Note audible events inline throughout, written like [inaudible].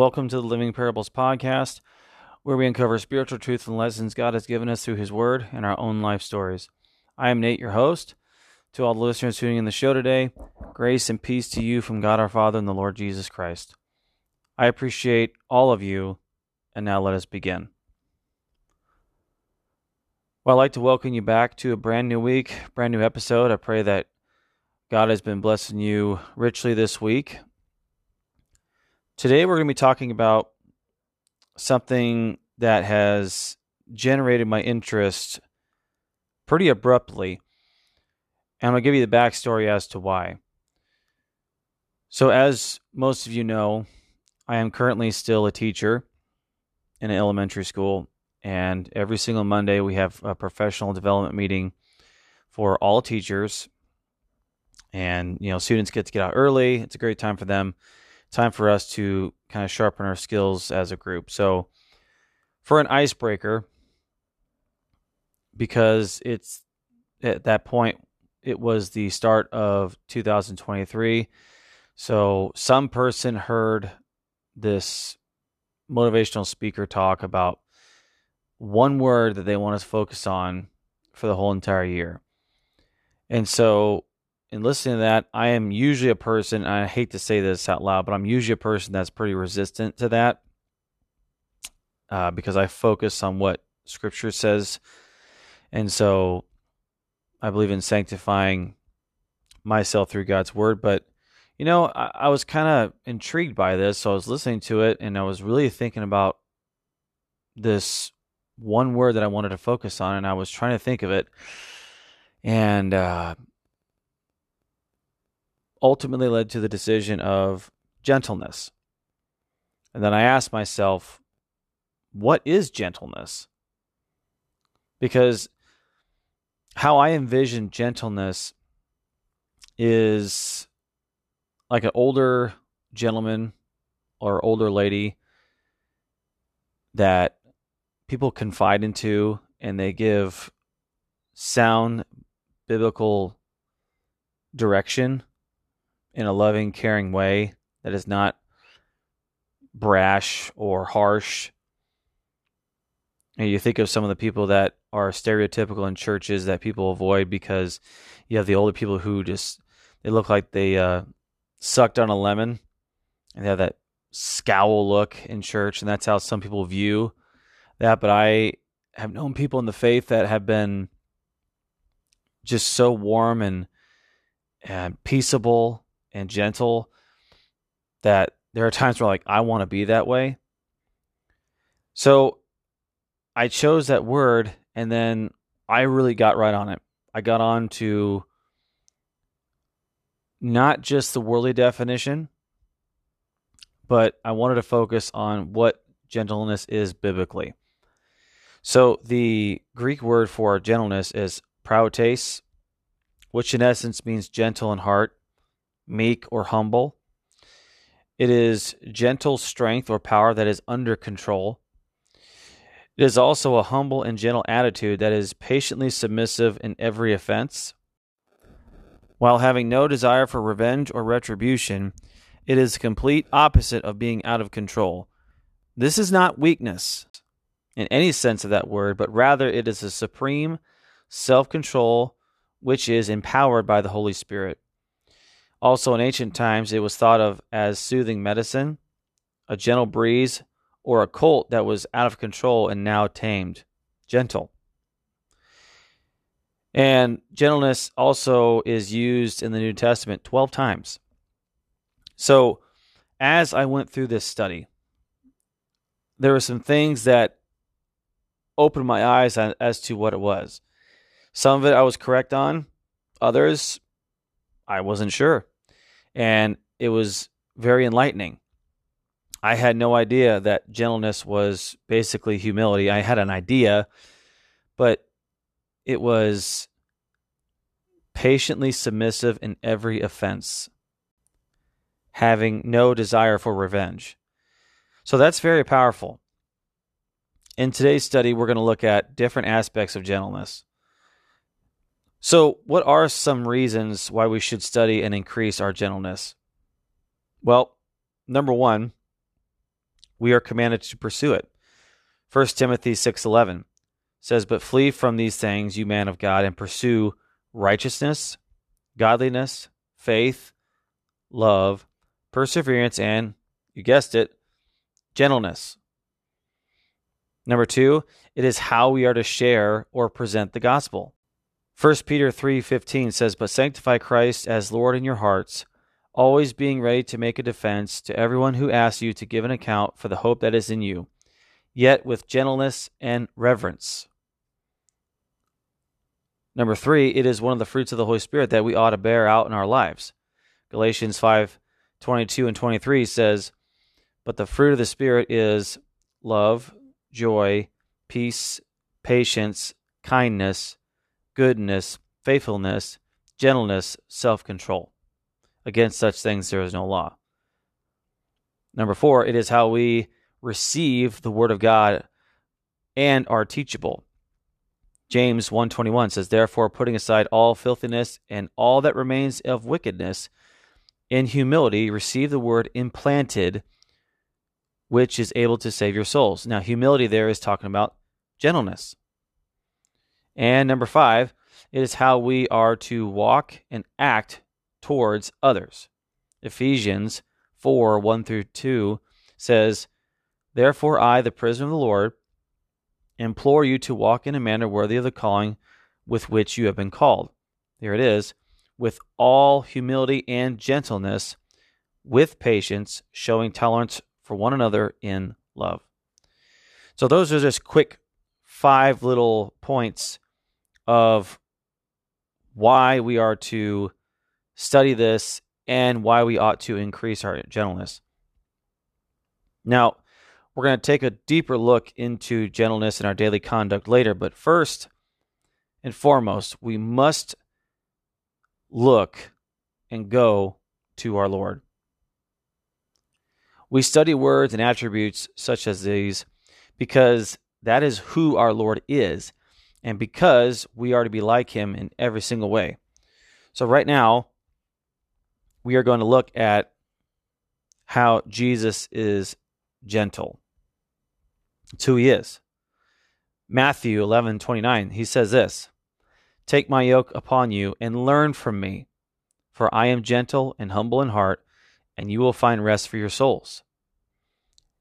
Welcome to the Living Parables podcast, where we uncover spiritual truth and lessons God has given us through His Word and our own life stories. I am Nate, your host. To all the listeners tuning in the show today, grace and peace to you from God our Father and the Lord Jesus Christ. I appreciate all of you, and now let us begin. Well, I'd like to welcome you back to a brand new week, brand new episode. I pray that God has been blessing you richly this week. Today, we're going to be talking about something that has generated my interest pretty abruptly. And I'm going to give you the backstory as to why. So, as most of you know, I am currently still a teacher in an elementary school. And every single Monday, we have a professional development meeting for all teachers and you know students get to get out early it's a great time for them time for us to kind of sharpen our skills as a group. So for an icebreaker because it's at that point it was the start of 2023 so some person heard this motivational speaker talk about one word that they want us to focus on for the whole entire year. And so in listening to that, I am usually a person, I hate to say this out loud, but I'm usually a person that's pretty resistant to that uh, because I focus on what Scripture says. And so I believe in sanctifying myself through God's Word. But, you know, I, I was kind of intrigued by this. So I was listening to it and I was really thinking about this one word that I wanted to focus on. And I was trying to think of it. And, uh, ultimately led to the decision of gentleness. And then I asked myself, what is gentleness? Because how I envision gentleness is like an older gentleman or older lady that people confide into and they give sound biblical direction in a loving, caring way that is not brash or harsh. And you think of some of the people that are stereotypical in churches that people avoid because you have the older people who just they look like they uh, sucked on a lemon and they have that scowl look in church, and that's how some people view that. But I have known people in the faith that have been just so warm and and peaceable and gentle that there are times where like I want to be that way. So I chose that word and then I really got right on it. I got on to not just the worldly definition, but I wanted to focus on what gentleness is biblically. So the Greek word for gentleness is praotes, which in essence means gentle in heart meek, or humble. It is gentle strength or power that is under control. It is also a humble and gentle attitude that is patiently submissive in every offense. While having no desire for revenge or retribution, it is the complete opposite of being out of control. This is not weakness in any sense of that word, but rather it is a supreme self control which is empowered by the Holy Spirit. Also, in ancient times, it was thought of as soothing medicine, a gentle breeze, or a colt that was out of control and now tamed, gentle. And gentleness also is used in the New Testament 12 times. So, as I went through this study, there were some things that opened my eyes as to what it was. Some of it I was correct on, others I wasn't sure and it was very enlightening. I had no idea that gentleness was basically humility. I had an idea, but it was patiently submissive in every offense, having no desire for revenge. So that's very powerful. In today's study, we're going to look at different aspects of gentleness. So, what are some reasons why we should study and increase our gentleness? Well, number one, we are commanded to pursue it. 1 Timothy 6:11 says, "But flee from these things, you man of God, and pursue righteousness, godliness, faith, love, perseverance, and you guessed it, gentleness." Number 2, it is how we are to share or present the gospel. 1 Peter 3:15 says, "But sanctify Christ as Lord in your hearts, always being ready to make a defense to everyone who asks you to give an account for the hope that is in you, yet with gentleness and reverence." Number 3, it is one of the fruits of the Holy Spirit that we ought to bear out in our lives. Galatians 5:22 and 23 says, "But the fruit of the Spirit is love, joy, peace, patience, kindness, goodness, faithfulness, gentleness, self control. Against such things there is no law. Number four, it is how we receive the word of God and are teachable. James 121 says, Therefore, putting aside all filthiness and all that remains of wickedness, in humility receive the word implanted which is able to save your souls. Now, humility there is talking about gentleness. And number five, it is how we are to walk and act towards others. Ephesians 4 1 through 2 says, Therefore, I, the prisoner of the Lord, implore you to walk in a manner worthy of the calling with which you have been called. There it is, with all humility and gentleness, with patience, showing tolerance for one another in love. So, those are just quick five little points of why we are to study this and why we ought to increase our gentleness. Now, we're going to take a deeper look into gentleness in our daily conduct later, but first and foremost, we must look and go to our Lord. We study words and attributes such as these because that is who our Lord is, and because we are to be like him in every single way. So, right now, we are going to look at how Jesus is gentle. It's who he is. Matthew 11 29, he says this Take my yoke upon you and learn from me, for I am gentle and humble in heart and you will find rest for your souls.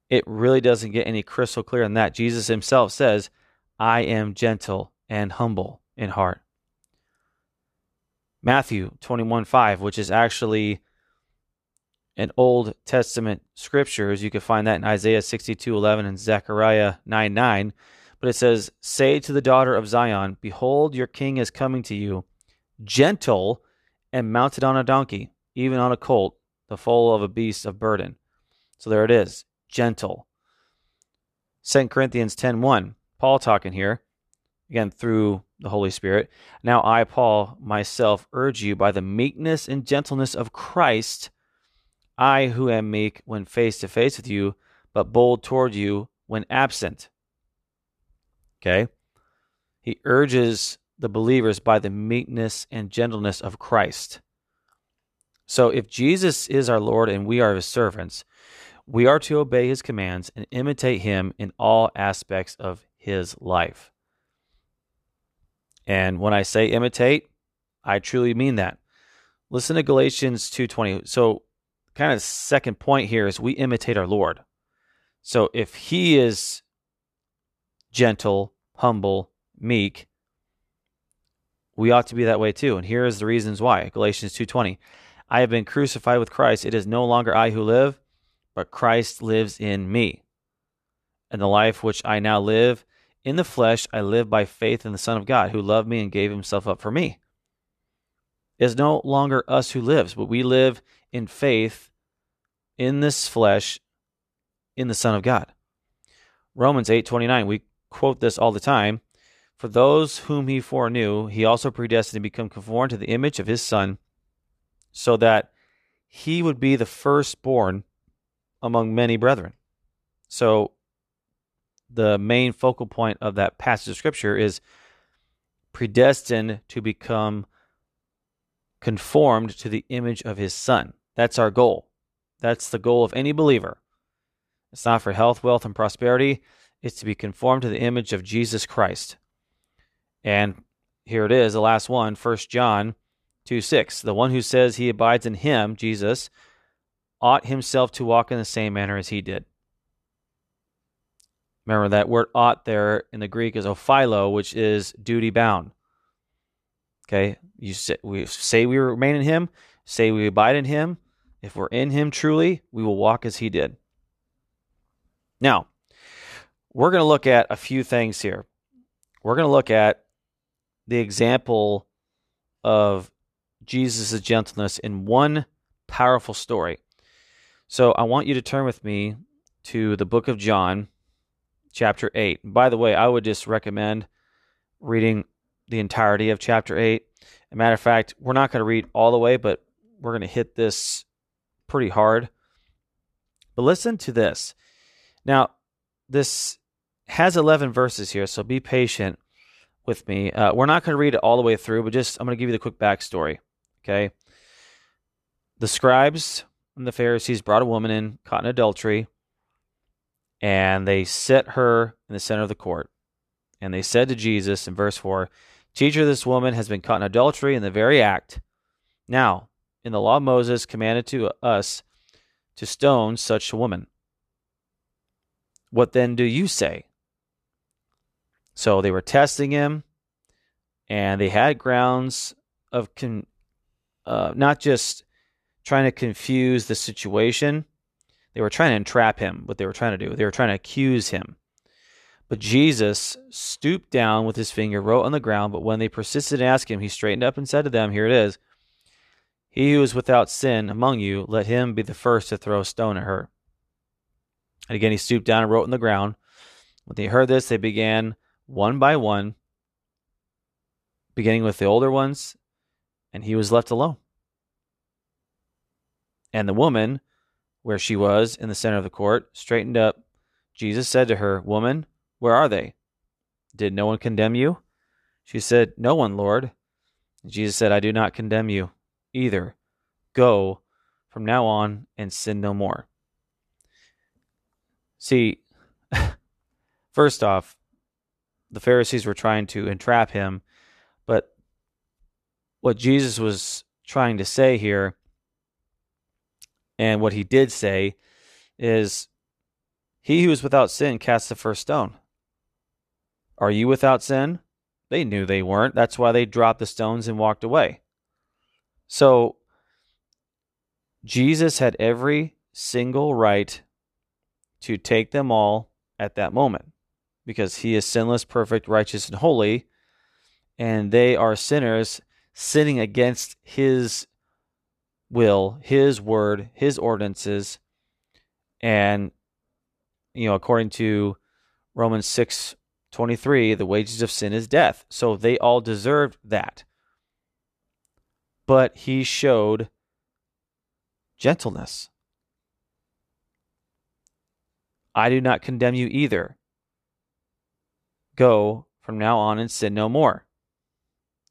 It really doesn't get any crystal clear than that. Jesus himself says, I am gentle and humble in heart. Matthew 21 5, which is actually an Old Testament scripture, as You can find that in Isaiah 62 11 and Zechariah 9 9. But it says, Say to the daughter of Zion, Behold, your king is coming to you, gentle and mounted on a donkey, even on a colt, the foal of a beast of burden. So there it is, gentle. 2 Corinthians 10:1, Paul talking here, again through the Holy Spirit. Now I, Paul, myself urge you by the meekness and gentleness of Christ, I who am meek when face to face with you, but bold toward you when absent. Okay? He urges the believers by the meekness and gentleness of Christ. So if Jesus is our Lord and we are his servants, we are to obey his commands and imitate him in all aspects of his life. And when I say imitate, I truly mean that. Listen to Galatians 2:20. So kind of second point here is we imitate our Lord. So if he is gentle, humble, meek, we ought to be that way too. And here is the reasons why. Galatians 2:20. I have been crucified with Christ. It is no longer I who live, but Christ lives in me. And the life which I now live in the flesh, I live by faith in the Son of God, who loved me and gave himself up for me. It is no longer us who lives, but we live in faith in this flesh in the Son of God. Romans 8:29, we quote this all the time. For those whom he foreknew, he also predestined to become conformed to the image of his Son, so that he would be the firstborn among many brethren. So, the main focal point of that passage of scripture is predestined to become conformed to the image of his son. That's our goal. That's the goal of any believer It's not for health, wealth, and prosperity. It's to be conformed to the image of Jesus Christ. And here it is, the last one, 1 John 2 6. The one who says he abides in him, Jesus, ought himself to walk in the same manner as he did. Remember that word ought there in the Greek is ophilo, which is duty bound. Okay, you say we say we remain in him, say we abide in him. If we're in him truly, we will walk as he did. Now, we're going to look at a few things here. We're going to look at the example of Jesus' gentleness in one powerful story. So I want you to turn with me to the book of John, chapter 8. by the way, I would just recommend reading the entirety of chapter 8. As a matter of fact, we're not going to read all the way, but we're going to hit this pretty hard. But listen to this. Now, this has 11 verses here, so be patient with me. Uh, we're not going to read it all the way through, but just I'm going to give you the quick backstory. Okay. The scribes and the Pharisees brought a woman in caught in adultery, and they set her in the center of the court. And they said to Jesus in verse 4 Teacher, this woman has been caught in adultery in the very act. Now, in the law of Moses commanded to us to stone such a woman. What then do you say? So they were testing him, and they had grounds of con- uh, not just trying to confuse the situation. They were trying to entrap him, what they were trying to do. They were trying to accuse him. But Jesus stooped down with his finger, wrote on the ground. But when they persisted in asking him, he straightened up and said to them, Here it is. He who is without sin among you, let him be the first to throw a stone at her. And again, he stooped down and wrote on the ground. When they heard this, they began one by one, beginning with the older ones, and he was left alone. And the woman, where she was in the center of the court, straightened up. Jesus said to her, Woman, where are they? Did no one condemn you? She said, No one, Lord. Jesus said, I do not condemn you either. Go from now on and sin no more. See, [laughs] first off, the Pharisees were trying to entrap him, but what Jesus was trying to say here, and what he did say, is He who is without sin casts the first stone. Are you without sin? They knew they weren't. That's why they dropped the stones and walked away. So, Jesus had every single right to take them all at that moment because he is sinless, perfect, righteous, and holy, and they are sinners sinning against his will, his word, his ordinances, and you know, according to Romans 6 23, the wages of sin is death. So they all deserved that. But he showed gentleness. I do not condemn you either. Go from now on and sin no more.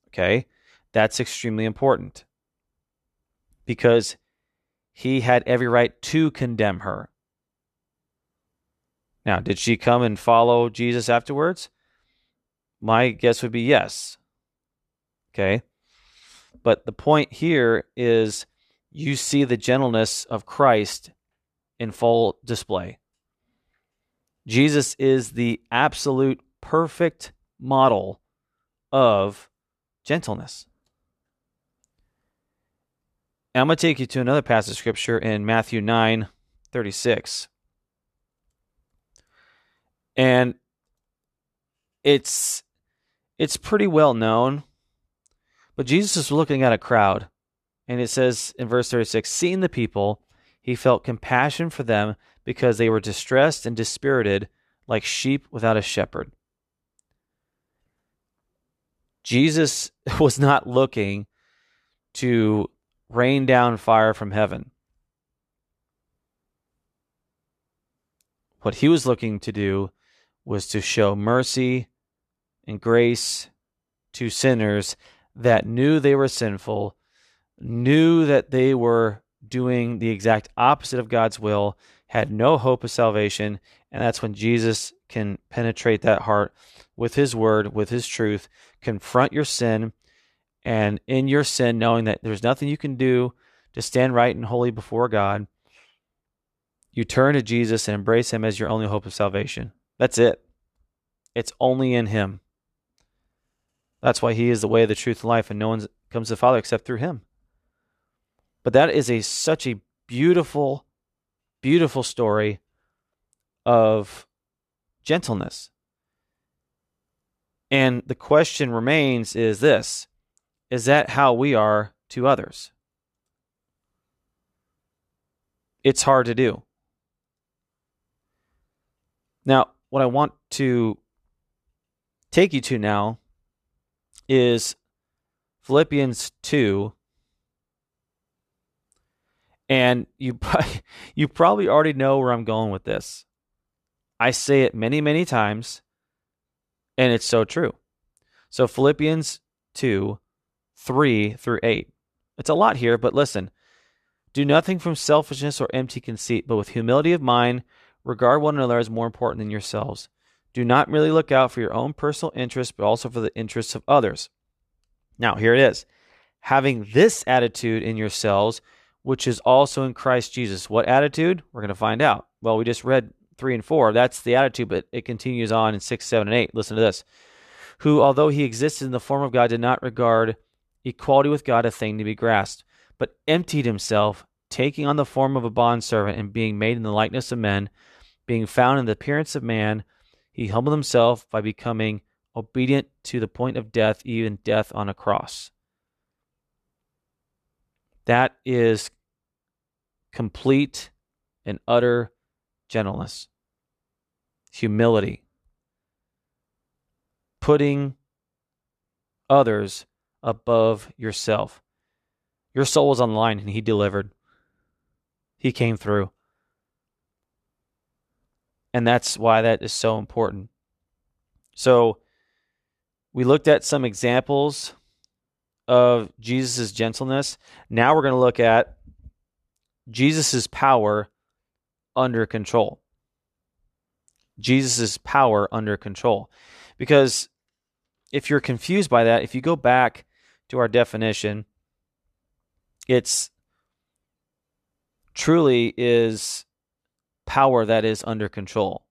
Okay? That's extremely important because he had every right to condemn her. Now, did she come and follow Jesus afterwards? My guess would be yes. Okay? But the point here is you see the gentleness of Christ in full display. Jesus is the absolute perfect model of gentleness. And I'm going to take you to another passage of scripture in Matthew 9 36. And it's it's pretty well known, but Jesus is looking at a crowd, and it says in verse 36 Seeing the people, he felt compassion for them because they were distressed and dispirited like sheep without a shepherd. Jesus [laughs] was not looking to rain down fire from heaven. What he was looking to do was to show mercy and grace to sinners that knew they were sinful, knew that they were doing the exact opposite of God's will. had no hope of salvation. And that's when Jesus can penetrate that heart with his word, with his truth, confront your sin, and in your sin, knowing that there's nothing you can do to stand right and holy before God, you turn to Jesus and embrace him as your only hope of salvation. That's it. It's only in him. That's why he is the way, the truth, and life, and no one comes to the Father except through him. But that is a such a beautiful, beautiful story of gentleness. And the question remains is this Is that how we are to others? It's hard to do. Now, what I want to take you to now is Philippians 2. And you [laughs] you probably already know where I'm going with this. I say it many, many times, and it's so true. So Philippians 2, 3 through 8. It's a lot here, but listen. Do nothing from selfishness or empty conceit, but with humility of mind, regard one another as more important than yourselves. Do not merely look out for your own personal interests, but also for the interests of others. Now, here it is. Having this attitude in yourselves, which is also in Christ Jesus. What attitude? We're going to find out. Well, we just read 3 and 4. That's the attitude, but it continues on in 6, 7, and 8. Listen to this. Who, although he existed in the form of God, did not regard equality with God a thing to be grasped, but emptied himself, taking on the form of a bondservant and being made in the likeness of men, being found in the appearance of man, he humbled himself by becoming obedient to the point of death, even death on a cross. That is complete and utter gentleness, humility, putting others above yourself. Your soul was on the line and he delivered. He came through. And that's why that is so important. So, we looked at some examples of Jesus' gentleness. Now we're going to look at Jesus' power under control. Jesus' power under control. Because if you're confused by that, if you go back to our definition, it's truly is power that is under control.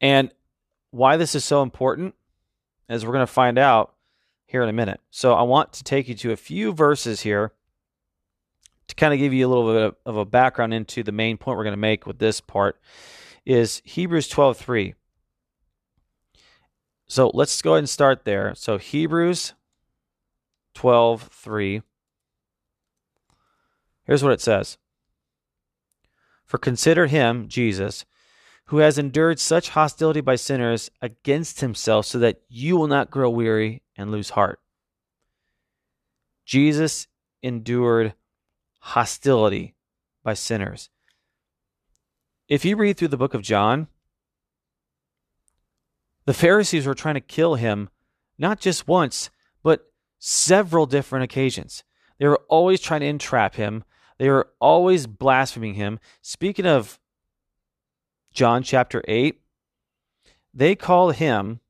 And why this is so important, as we're going to find out here in a minute. So I want to take you to a few verses here to kind of give you a little bit of a background into the main point we're going to make with this part is Hebrews 12:3. So let's go ahead and start there. So Hebrews 12:3 Here's what it says. For consider him, Jesus, who has endured such hostility by sinners against himself so that you will not grow weary and lose heart. Jesus endured hostility by sinners. If you read through the book of John, the Pharisees were trying to kill him not just once, but several different occasions. They were always trying to entrap him. They were always blaspheming him. Speaking of John chapter 8, they call him,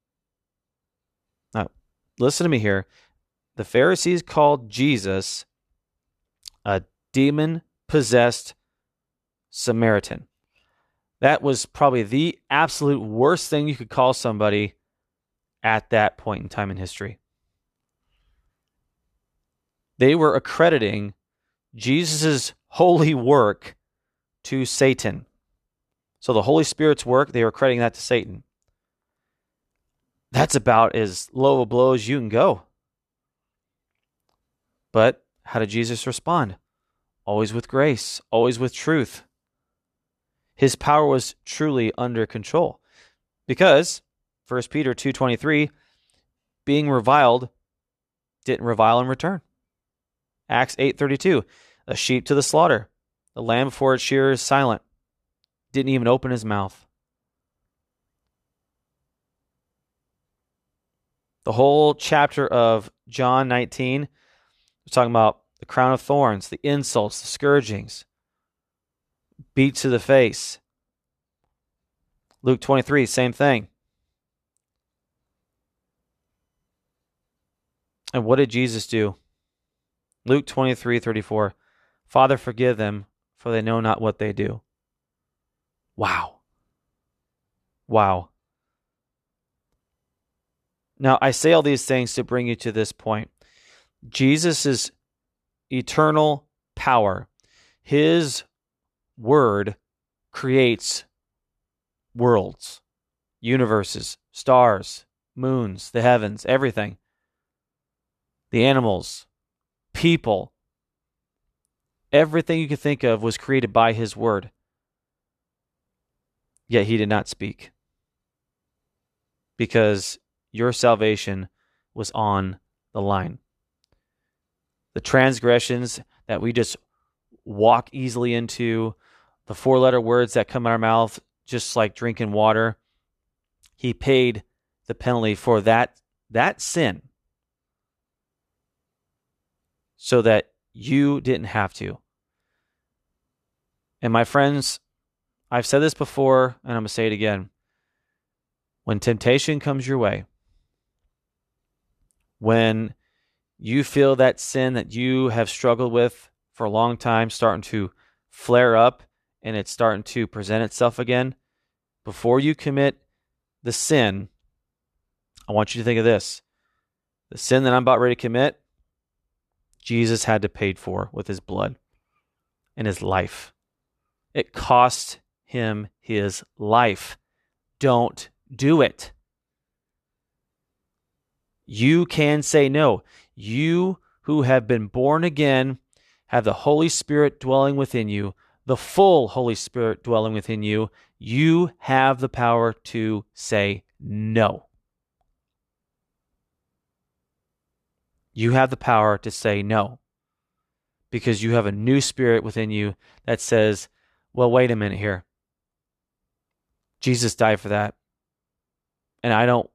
now listen to me here. The Pharisees called Jesus a demon possessed Samaritan. That was probably the absolute worst thing you could call somebody at that point in time in history. They were accrediting Jesus' holy work to Satan. So the Holy Spirit's work, they were accrediting that to Satan. That's about as low a blow as you can go. But how did Jesus respond? always with grace, always with truth. His power was truly under control. Because 1 Peter 2:23 being reviled didn't revile in return. Acts 8:32 a sheep to the slaughter. The lamb before its shearer is silent. Didn't even open his mouth. The whole chapter of John 19 we're talking about the crown of thorns, the insults, the scourgings. Beat to the face. Luke 23, same thing. And what did Jesus do? Luke 23, 34. Father, forgive them, for they know not what they do. Wow. Wow. Now, I say all these things to bring you to this point. Jesus' eternal power, his word creates worlds, universes, stars, moons, the heavens, everything. The animals, people, everything you could think of was created by his word. Yet he did not speak because your salvation was on the line. The transgressions that we just walk easily into, the four letter words that come out of our mouth just like drinking water, he paid the penalty for that that sin so that you didn't have to. And my friends, I've said this before and I'm going to say it again. When temptation comes your way, when you feel that sin that you have struggled with for a long time starting to flare up and it's starting to present itself again, before you commit the sin, I want you to think of this. The sin that I'm about ready to commit, Jesus had to pay for with his blood and his life. It cost him his life. Don't do it. You can say no. You who have been born again have the Holy Spirit dwelling within you, the full Holy Spirit dwelling within you. You have the power to say no. You have the power to say no because you have a new spirit within you that says, well, wait a minute here. Jesus died for that. And I don't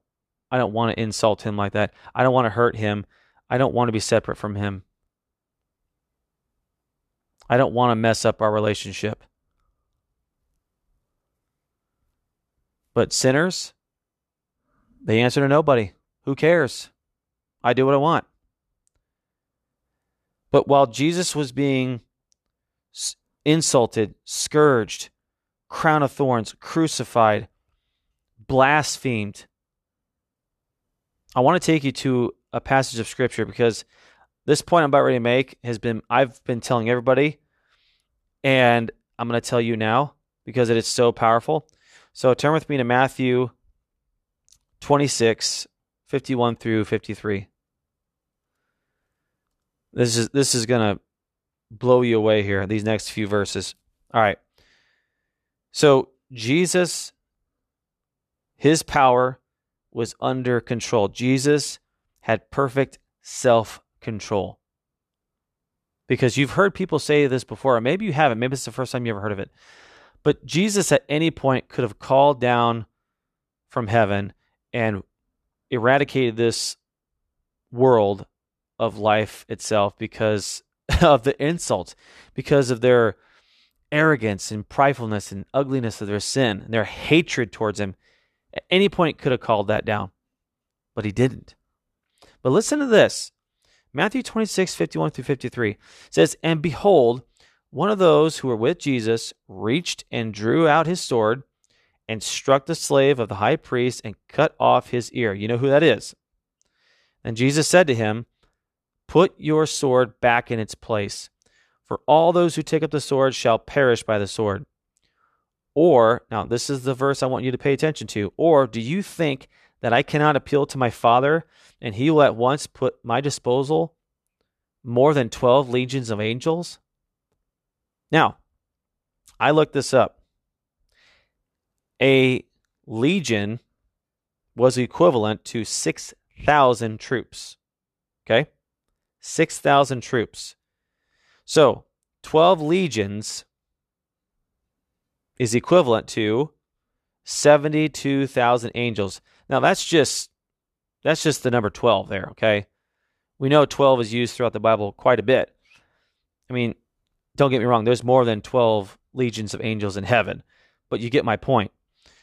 I don't want to insult him like that. I don't want to hurt him. I don't want to be separate from him. I don't want to mess up our relationship. But sinners, they answer to nobody. Who cares? I do what I want. But while Jesus was being insulted, scourged, crown of thorns, crucified, blasphemed, I want to take you to a passage of scripture because this point I'm about ready to make has been I've been telling everybody, and I'm going to tell you now because it is so powerful. So turn with me to Matthew 26, 51 through 53. This is this is going to blow you away here. These next few verses. All right. So Jesus, his power was under control. Jesus had perfect self control. Because you've heard people say this before, or maybe you haven't. Maybe it's the first time you ever heard of it. But Jesus at any point could have called down from heaven and eradicated this world of life itself because [laughs] of the insult, because of their arrogance and pridefulness and ugliness of their sin and their hatred towards him. At any point could have called that down, but he didn't. But listen to this. Matthew 26, 51 through 53 says, And behold, one of those who were with Jesus reached and drew out his sword and struck the slave of the high priest and cut off his ear. You know who that is. And Jesus said to him, Put your sword back in its place, for all those who take up the sword shall perish by the sword. Or, now this is the verse I want you to pay attention to. Or do you think that I cannot appeal to my Father and he will at once put my disposal more than 12 legions of angels? Now, I looked this up. A legion was equivalent to 6,000 troops. Okay? 6,000 troops. So, 12 legions is equivalent to 72,000 angels. Now that's just that's just the number 12 there, okay? We know 12 is used throughout the Bible quite a bit. I mean, don't get me wrong, there's more than 12 legions of angels in heaven, but you get my point.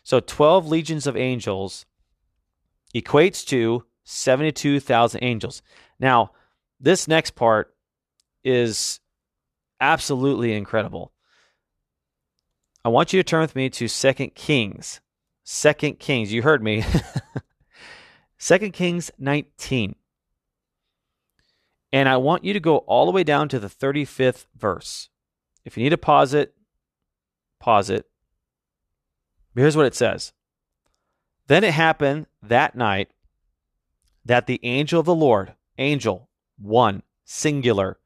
So 12 legions of angels equates to 72,000 angels. Now, this next part is absolutely incredible. I want you to turn with me to Second Kings. Second Kings, you heard me. [laughs] Second Kings 19. And I want you to go all the way down to the 35th verse. If you need to pause it, pause it. Here's what it says Then it happened that night that the angel of the Lord, angel, one, singular,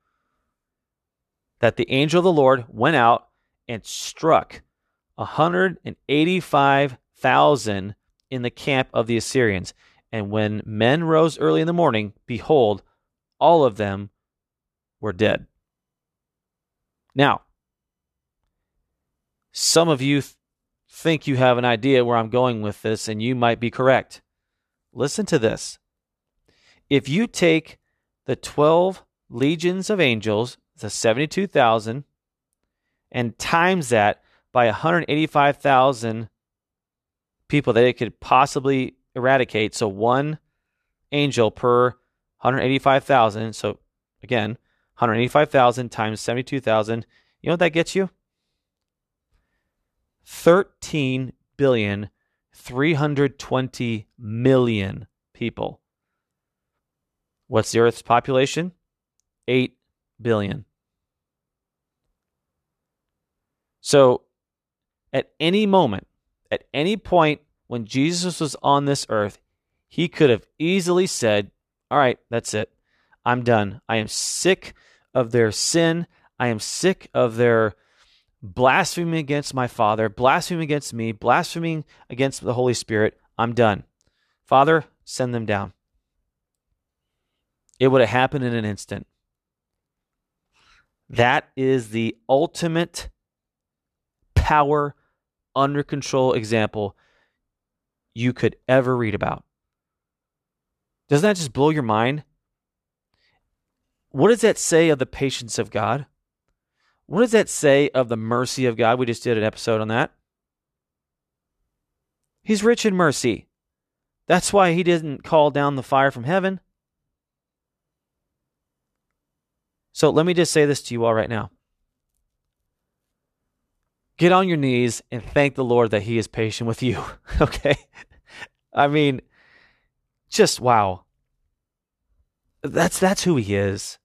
that the angel of the Lord went out and struck 185,000 in the camp of the Assyrians. And when men rose early in the morning, behold, all of them were dead. Now, some of you th- think you have an idea where I'm going with this, and you might be correct. Listen to this. If you take the 12 legions of angels, the 72,000, and times that by 185,000 people that it could possibly eradicate, so one angel per 185,000. So again, 185,000 times 72,000. You know what that gets you? 13 billion 320 million people. What's the Earth's population? 8 billion. So at any moment, at any point when Jesus was on this earth, he could have easily said, all right, that's it. I'm done. I am sick of their sin. I am sick of their blaspheming against my Father, blaspheming against me, blaspheming against the Holy Spirit. I'm done. Father, send them down. It would have happened in an instant. That is the ultimate power under control example you could ever read about. Doesn't that just blow your mind? What does that say of the patience of God? What does that say of the mercy of God? We just did an episode on that. He's rich in mercy. That's why he didn't call down the fire from heaven. So let me just say this to you all right now. Get on your knees and thank the Lord that he is patient with you. [laughs] okay? I mean, just wow. That's that's who he is.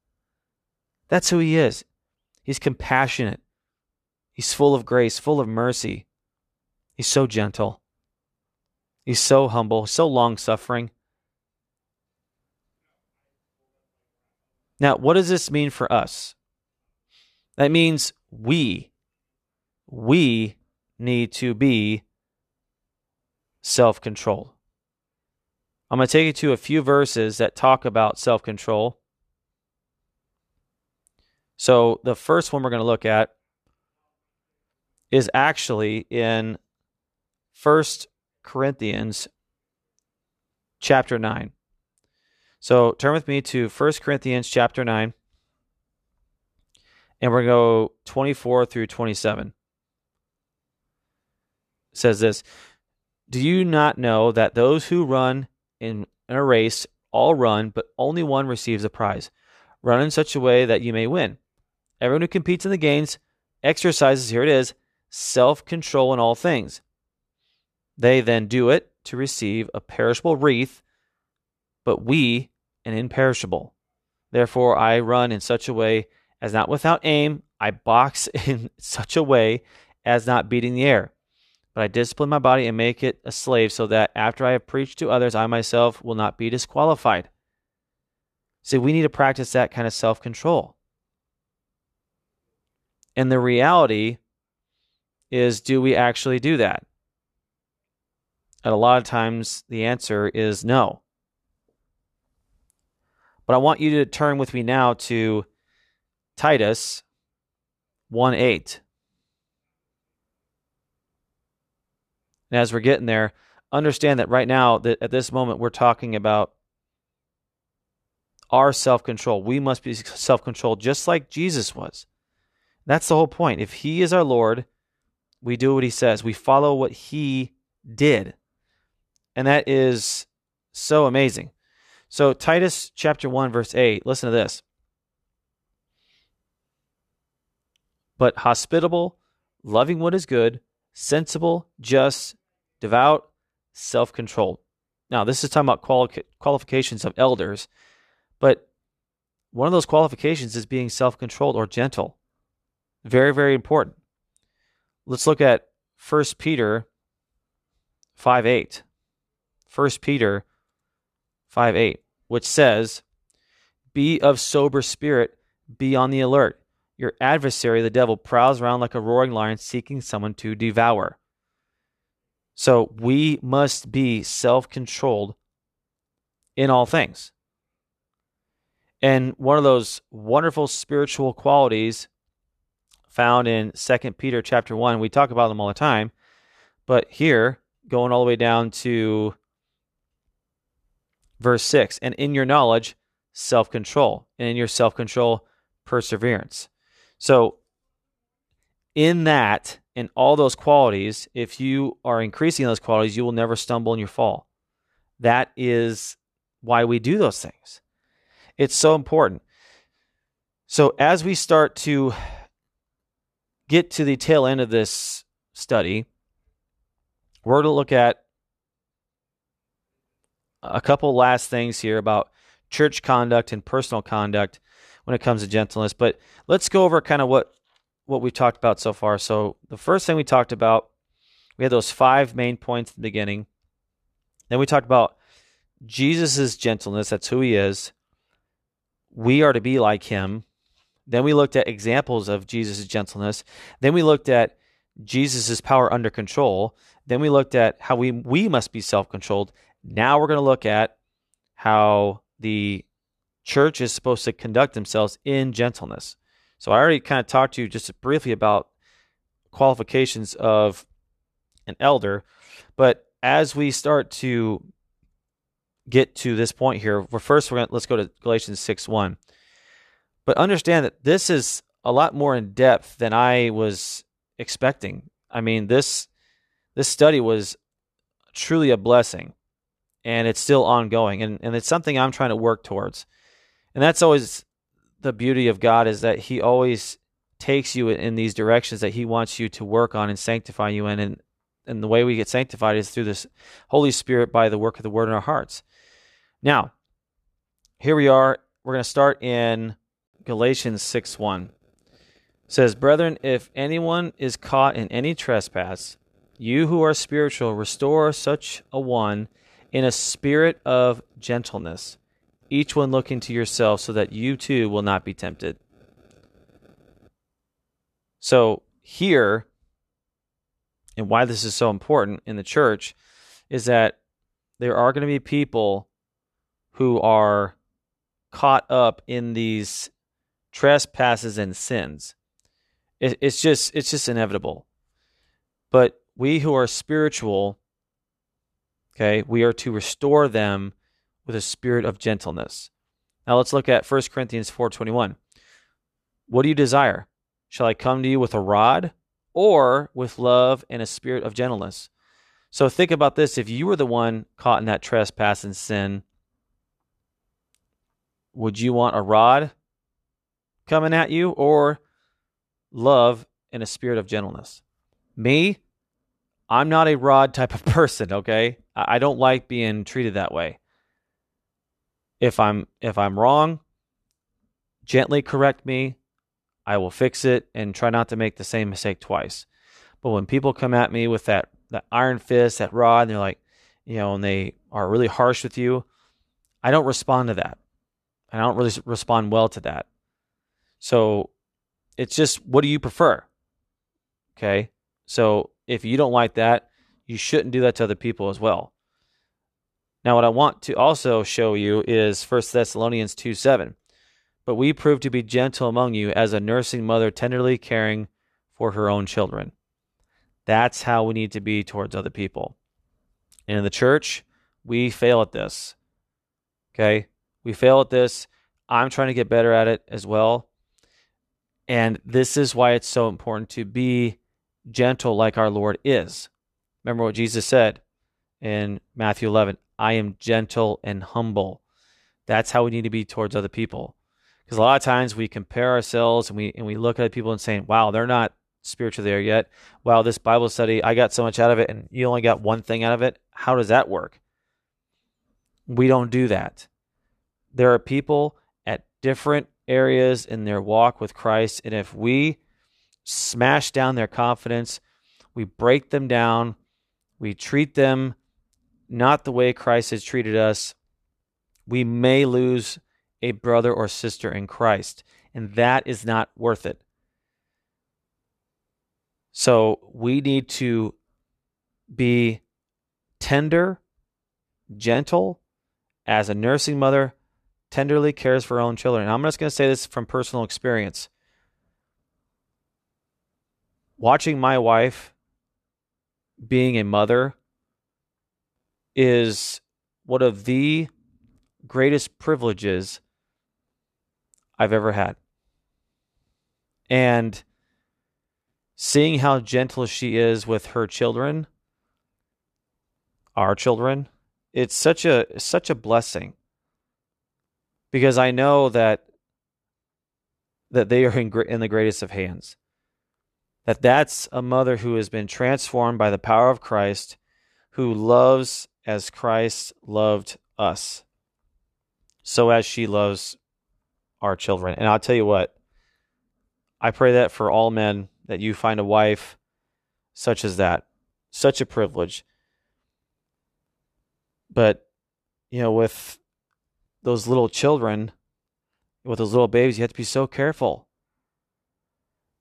That's who he is. He's compassionate. He's full of grace, full of mercy. He's so gentle. He's so humble, so long suffering. Now, what does this mean for us? That means we, we need to be self controlled. I'm going to take you to a few verses that talk about self control. So, the first one we're going to look at is actually in First Corinthians chapter 9. So, turn with me to First Corinthians chapter 9, and we're going to go 24 through 27. Says this Do you not know that those who run in, in a race, all run, but only one receives a prize. Run in such a way that you may win. Everyone who competes in the games exercises, here it is, self control in all things. They then do it to receive a perishable wreath, but we an imperishable. Therefore, I run in such a way as not without aim. I box [laughs] in such a way as not beating the air but I discipline my body and make it a slave so that after I have preached to others, I myself will not be disqualified. See, we need to practice that kind of self control. And the reality is do we actually do that? And a lot of times the answer is no. But I want you to turn with me now to Titus 1 8. And as we're getting there, understand that right now, that at this moment, we're talking about our self control. We must be self controlled just like Jesus was. That's the whole point. If he is our Lord, we do what he says. We follow what he did. And that is so amazing. So, Titus chapter 1, verse 8, listen to this. But hospitable, loving what is good, sensible, just, devout, self controlled. Now, this is talking about quali- qualifications of elders, but one of those qualifications is being self controlled or gentle. Very, very important. Let's look at 1 Peter 5 8. 1 Peter 5 8, which says, Be of sober spirit, be on the alert. Your adversary, the devil, prowls around like a roaring lion seeking someone to devour. So we must be self controlled in all things. And one of those wonderful spiritual qualities found in Second Peter chapter 1, we talk about them all the time, but here, going all the way down to verse 6, and in your knowledge, self control, and in your self control, perseverance. So, in that, in all those qualities, if you are increasing those qualities, you will never stumble in your fall. That is why we do those things. It's so important. So, as we start to get to the tail end of this study, we're to look at a couple last things here about church conduct and personal conduct when it comes to gentleness. But let's go over kind of what what we've talked about so far. So the first thing we talked about, we had those five main points at the beginning. Then we talked about Jesus' gentleness. That's who he is. We are to be like him. Then we looked at examples of Jesus' gentleness. Then we looked at Jesus' power under control. Then we looked at how we, we must be self controlled. Now we're going to look at how the church is supposed to conduct themselves in gentleness. So I already kind of talked to you just briefly about qualifications of an elder, but as we start to get to this point here, well, first we're going to let's go to Galatians 6 1. But understand that this is a lot more in depth than I was expecting. I mean, this this study was truly a blessing and it's still ongoing and, and it's something I'm trying to work towards. And that's always the beauty of God is that He always takes you in these directions that He wants you to work on and sanctify you in. And, and the way we get sanctified is through this Holy Spirit by the work of the Word in our hearts. Now, here we are. We're going to start in Galatians 6 1. It says, Brethren, if anyone is caught in any trespass, you who are spiritual, restore such a one in a spirit of gentleness each one looking to yourself so that you too will not be tempted. So, here, and why this is so important in the church, is that there are going to be people who are caught up in these trespasses and sins. it's just it's just inevitable. But we who are spiritual, okay, we are to restore them with a spirit of gentleness. Now let's look at 1 Corinthians 4:21. What do you desire? Shall I come to you with a rod or with love and a spirit of gentleness? So think about this if you were the one caught in that trespass and sin, would you want a rod coming at you or love and a spirit of gentleness? Me, I'm not a rod type of [laughs] person, okay? I don't like being treated that way. If I'm if I'm wrong, gently correct me. I will fix it and try not to make the same mistake twice. But when people come at me with that that iron fist, that rod, and they're like, you know, and they are really harsh with you, I don't respond to that. I don't really respond well to that. So it's just what do you prefer? Okay. So if you don't like that, you shouldn't do that to other people as well. Now, what I want to also show you is 1 Thessalonians 2 7. But we prove to be gentle among you as a nursing mother tenderly caring for her own children. That's how we need to be towards other people. And in the church, we fail at this. Okay? We fail at this. I'm trying to get better at it as well. And this is why it's so important to be gentle like our Lord is. Remember what Jesus said in Matthew 11 I am gentle and humble. That's how we need to be towards other people. Because a lot of times we compare ourselves and we and we look at people and saying, "Wow, they're not spiritually there yet." Wow, this Bible study, I got so much out of it, and you only got one thing out of it. How does that work? We don't do that. There are people at different areas in their walk with Christ, and if we smash down their confidence, we break them down, we treat them not the way Christ has treated us, we may lose a brother or sister in Christ, and that is not worth it. So we need to be tender, gentle, as a nursing mother tenderly cares for her own children. And I'm just going to say this from personal experience. Watching my wife being a mother is one of the greatest privileges I've ever had. And seeing how gentle she is with her children, our children, it's such a such a blessing. Because I know that that they are in, in the greatest of hands. That that's a mother who has been transformed by the power of Christ, who loves as Christ loved us. So as she loves our children. And I'll tell you what, I pray that for all men that you find a wife such as that. Such a privilege. But, you know, with those little children, with those little babies, you have to be so careful.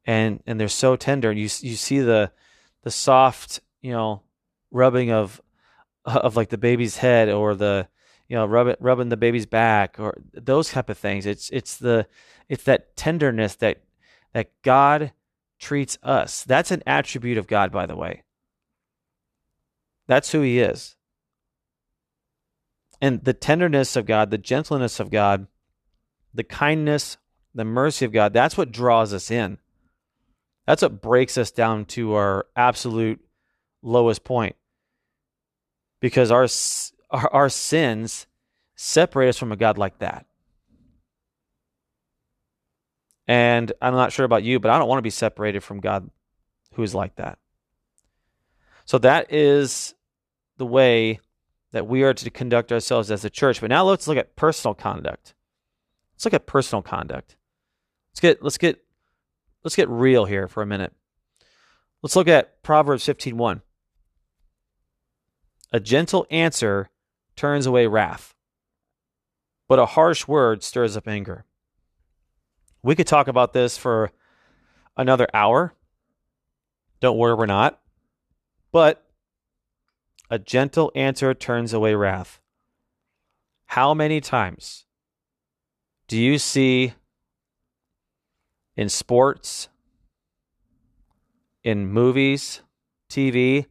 And and they're so tender. And you you see the the soft, you know, rubbing of Uh, of like the baby's head or the you know, rub it, rubbing the baby's back or those type of things. It's it's the it's that tenderness that that God treats us. That's an attribute of God, by the way. That's who He is. And the tenderness of God, the gentleness of God, the kindness, the mercy of God, that's what draws us in. That's what breaks us down to our absolute lowest point. Because our our, our sins separate us from a God like that. And I'm not sure about you, but I don't want to be separated from God who is like that. So that is the way that we are to conduct ourselves as a church. But now let's look at personal conduct. Let's look at personal conduct. Let's get let's get let's get real here for a minute. Let's look at Proverbs 15:1. A gentle answer turns away wrath, but a harsh word stirs up anger. We could talk about this for another hour. Don't worry, we're not. But a gentle answer turns away wrath. How many times do you see in sports, in movies, TV,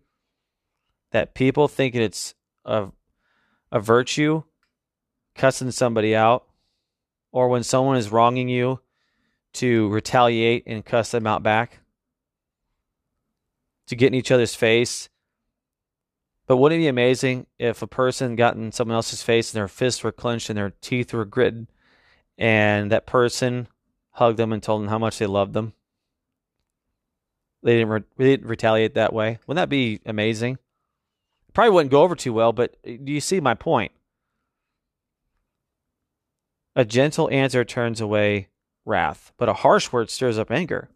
that people think it's a a virtue, cussing somebody out, or when someone is wronging you, to retaliate and cuss them out back, to get in each other's face. But wouldn't it be amazing if a person got in someone else's face and their fists were clenched and their teeth were gritted, and that person hugged them and told them how much they loved them? They didn't, re- they didn't retaliate that way. Wouldn't that be amazing? Probably wouldn't go over too well, but uh, do you see my point? A gentle answer turns away wrath, but a harsh word stirs up anger.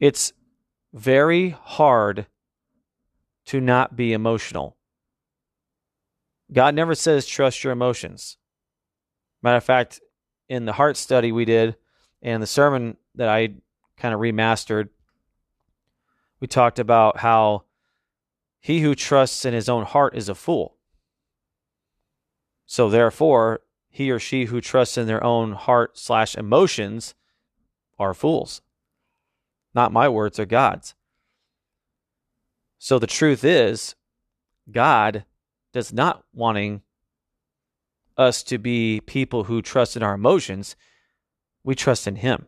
It's very hard to not be emotional. God never says trust your emotions. Matter of fact, in the heart study we did and the sermon that I kind of remastered, we talked about how he who trusts in his own heart is a fool. So therefore, he or she who trusts in their own heart slash emotions are fools. Not my words, are God's. So the truth is, God does not wanting us to be people who trust in our emotions. We trust in Him.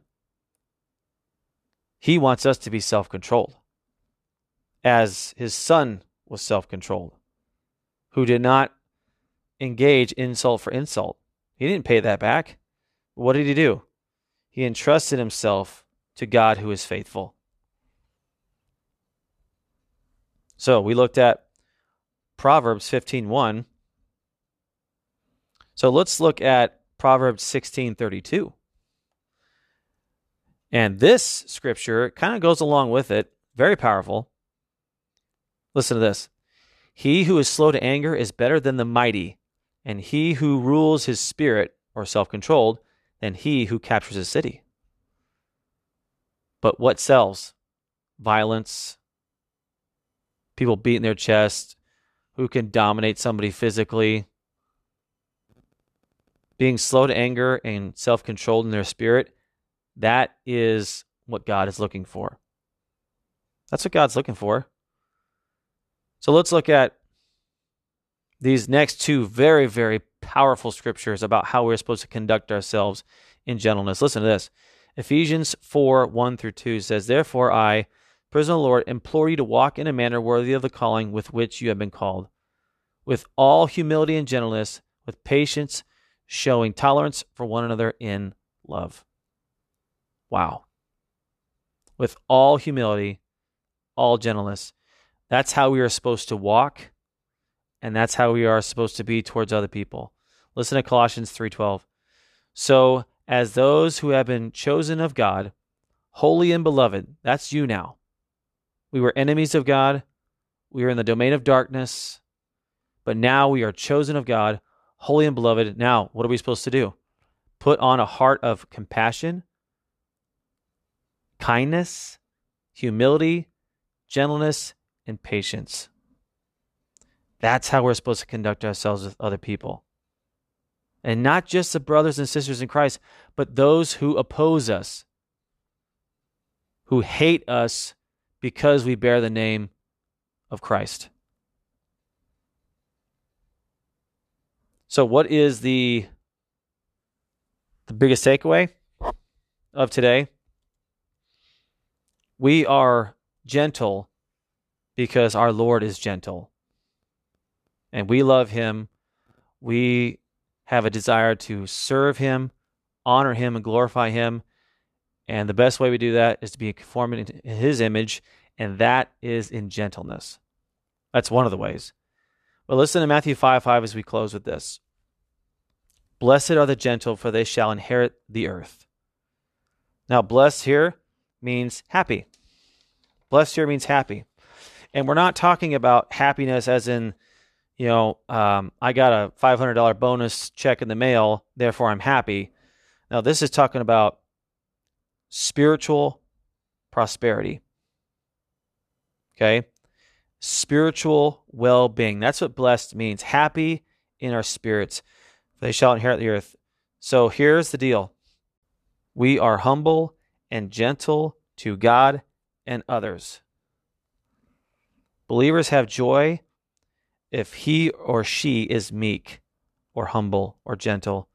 He wants us to be self controlled, as his son was self controlled, who did not engage insult for insult. He didn't pay that back. What did he do? He entrusted himself to God who is faithful. So we looked at Proverbs 15:1. So let's look at Proverbs 16:32. And this scripture kind of goes along with it, very powerful. Listen to this. He who is slow to anger is better than the mighty, and he who rules his spirit or self-controlled than he who captures a city. But what sells? Violence, people beating their chest, who can dominate somebody physically, being slow to anger and self controlled in their spirit. That is what God is looking for. That's what God's looking for. So let's look at these next two very, very powerful scriptures about how we're supposed to conduct ourselves in gentleness. Listen to this Ephesians 4 1 through 2 says, Therefore, I, prisoner of the Lord, implore you to walk in a manner worthy of the calling with which you have been called, with all humility and gentleness, with patience, showing tolerance for one another in love. Wow. With all humility, all gentleness. That's how we are supposed to walk, and that's how we are supposed to be towards other people. Listen to Colossians 3:12. So, as those who have been chosen of God, holy and beloved, that's you now. We were enemies of God. We were in the domain of darkness, but now we are chosen of God, holy and beloved. Now, what are we supposed to do? Put on a heart of compassion, kindness, humility, gentleness, and patience. That's how we're supposed to conduct ourselves with other people. And not just the brothers and sisters in Christ, but those who oppose us, who hate us because we bear the name of Christ. So, what is the the biggest takeaway of today? We are gentle because our Lord is gentle. And we love him. We have a desire to serve him, honor him, and glorify him. And the best way we do that is to be conformed in his image, and that is in gentleness. That's one of the ways. But listen to Matthew 5 5 as we close with this. Blessed are the gentle, for they shall inherit the earth. Now, blessed here means happy. Blessed here means happy. And we're not talking about happiness as in, you know, um, I got a $500 bonus check in the mail, therefore I'm happy. Now, this is talking about spiritual prosperity. Okay? Spiritual well being. That's what blessed means. Happy in our spirits. They shall inherit the earth. So here's the deal we are humble and gentle to God and others. Believers have joy if he or she is meek or humble or gentle.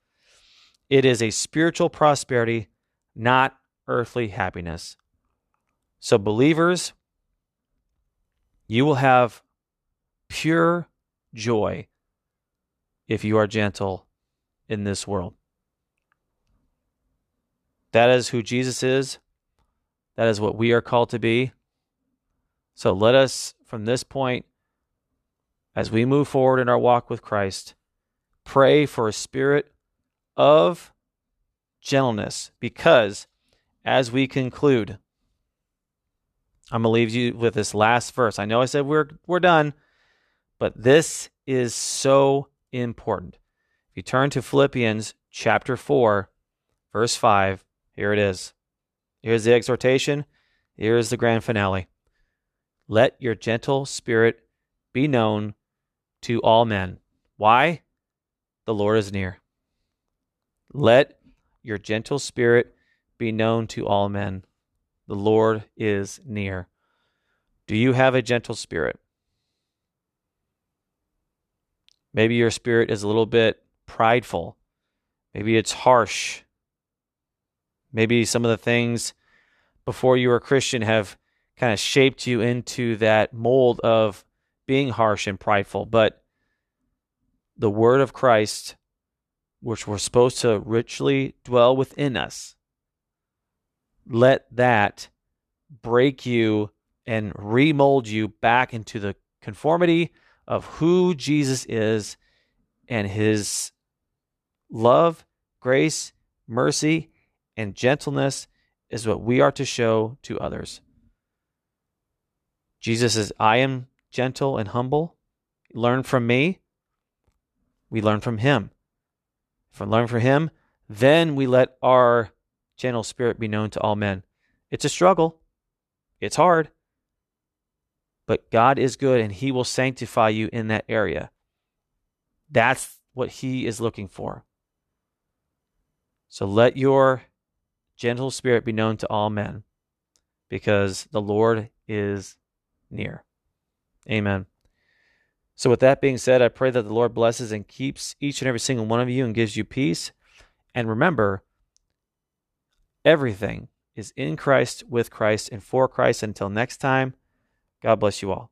It is a spiritual prosperity, not earthly happiness. So, believers, you will have pure joy if you are gentle in this world. That is who Jesus is. That is what we are called to be. So let us, from this point, as we move forward in our walk with Christ, pray for a spirit of gentleness because as we conclude, I'm going to leave you with this last verse. I know I said we're we're done, but this is so important. If you turn to Philippians chapter 4, verse 5, here it is. Here's the exhortation. Here's the grand finale. Let your gentle spirit be known to all men. Why? The Lord is near. Let your gentle spirit be known to all men. The Lord is near. Do you have a gentle spirit? Maybe your spirit is a little bit prideful. Maybe it's harsh. Maybe some of the things before you were a Christian have kind of shaped you into that mold of being harsh and prideful. But the word of Christ, which we're supposed to richly dwell within us, let that break you and remold you back into the conformity of who Jesus is and his love, grace, mercy, and gentleness is what we are to show to others. Jesus says, I am gentle and humble. Learn from me. We learn from him. If we learn from him, then we let our gentle spirit be known to all men. It's a struggle. It's hard. But God is good and he will sanctify you in that area. That's what he is looking for. So let your gentle spirit be known to all men, because the Lord is near. Amen. So, with that being said, I pray that the Lord blesses and keeps each and every single one of you and gives you peace. And remember, everything is in Christ, with Christ, and for Christ. Until next time, God bless you all.